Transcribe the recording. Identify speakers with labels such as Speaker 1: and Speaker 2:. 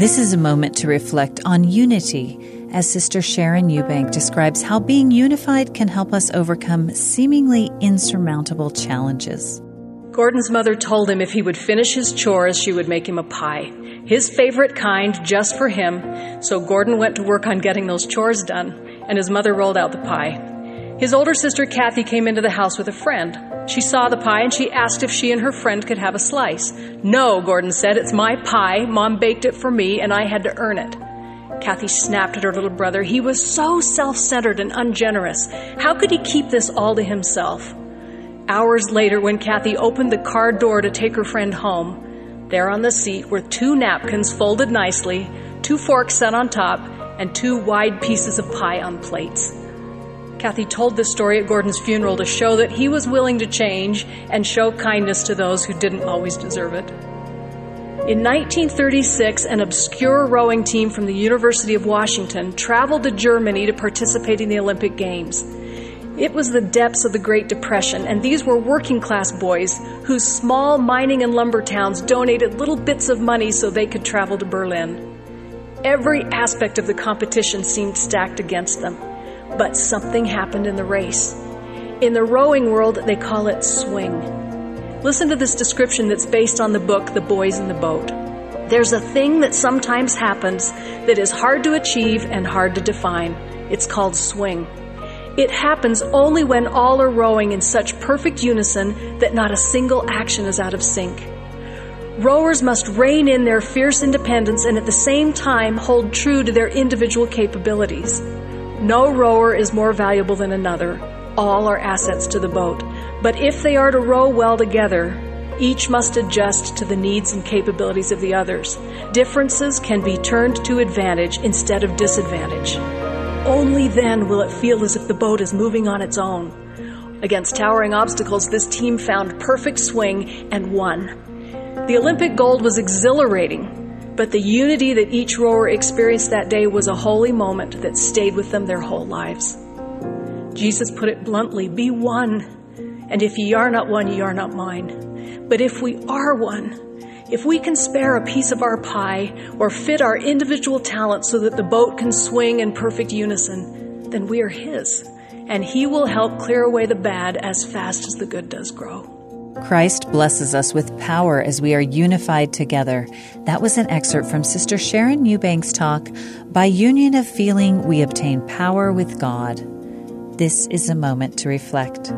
Speaker 1: This is a moment to reflect on unity as Sister Sharon Eubank describes how being unified can help us overcome seemingly insurmountable challenges.
Speaker 2: Gordon's mother told him if he would finish his chores, she would make him a pie. His favorite kind, just for him. So Gordon went to work on getting those chores done, and his mother rolled out the pie. His older sister Kathy came into the house with a friend. She saw the pie and she asked if she and her friend could have a slice. No, Gordon said, it's my pie. Mom baked it for me and I had to earn it. Kathy snapped at her little brother. He was so self centered and ungenerous. How could he keep this all to himself? Hours later, when Kathy opened the car door to take her friend home, there on the seat were two napkins folded nicely, two forks set on top, and two wide pieces of pie on plates. Kathy told this story at Gordon's funeral to show that he was willing to change and show kindness to those who didn't always deserve it. In 1936, an obscure rowing team from the University of Washington traveled to Germany to participate in the Olympic Games. It was the depths of the Great Depression, and these were working class boys whose small mining and lumber towns donated little bits of money so they could travel to Berlin. Every aspect of the competition seemed stacked against them. But something happened in the race. In the rowing world, they call it swing. Listen to this description that's based on the book The Boys in the Boat. There's a thing that sometimes happens that is hard to achieve and hard to define. It's called swing. It happens only when all are rowing in such perfect unison that not a single action is out of sync. Rowers must rein in their fierce independence and at the same time hold true to their individual capabilities. No rower is more valuable than another. All are assets to the boat. But if they are to row well together, each must adjust to the needs and capabilities of the others. Differences can be turned to advantage instead of disadvantage. Only then will it feel as if the boat is moving on its own. Against towering obstacles, this team found perfect swing and won. The Olympic gold was exhilarating, but the unity that each rower experienced that day was a holy moment that stayed with them their whole lives. Jesus put it bluntly be one and if ye are not one, ye are not mine. But if we are one, if we can spare a piece of our pie or fit our individual talent so that the boat can swing in perfect unison, then we are His. And He will help clear away the bad as fast as the good does grow.
Speaker 1: Christ blesses us with power as we are unified together. That was an excerpt from Sister Sharon Eubank's talk, By Union of Feeling, We Obtain Power with God. This is a moment to reflect.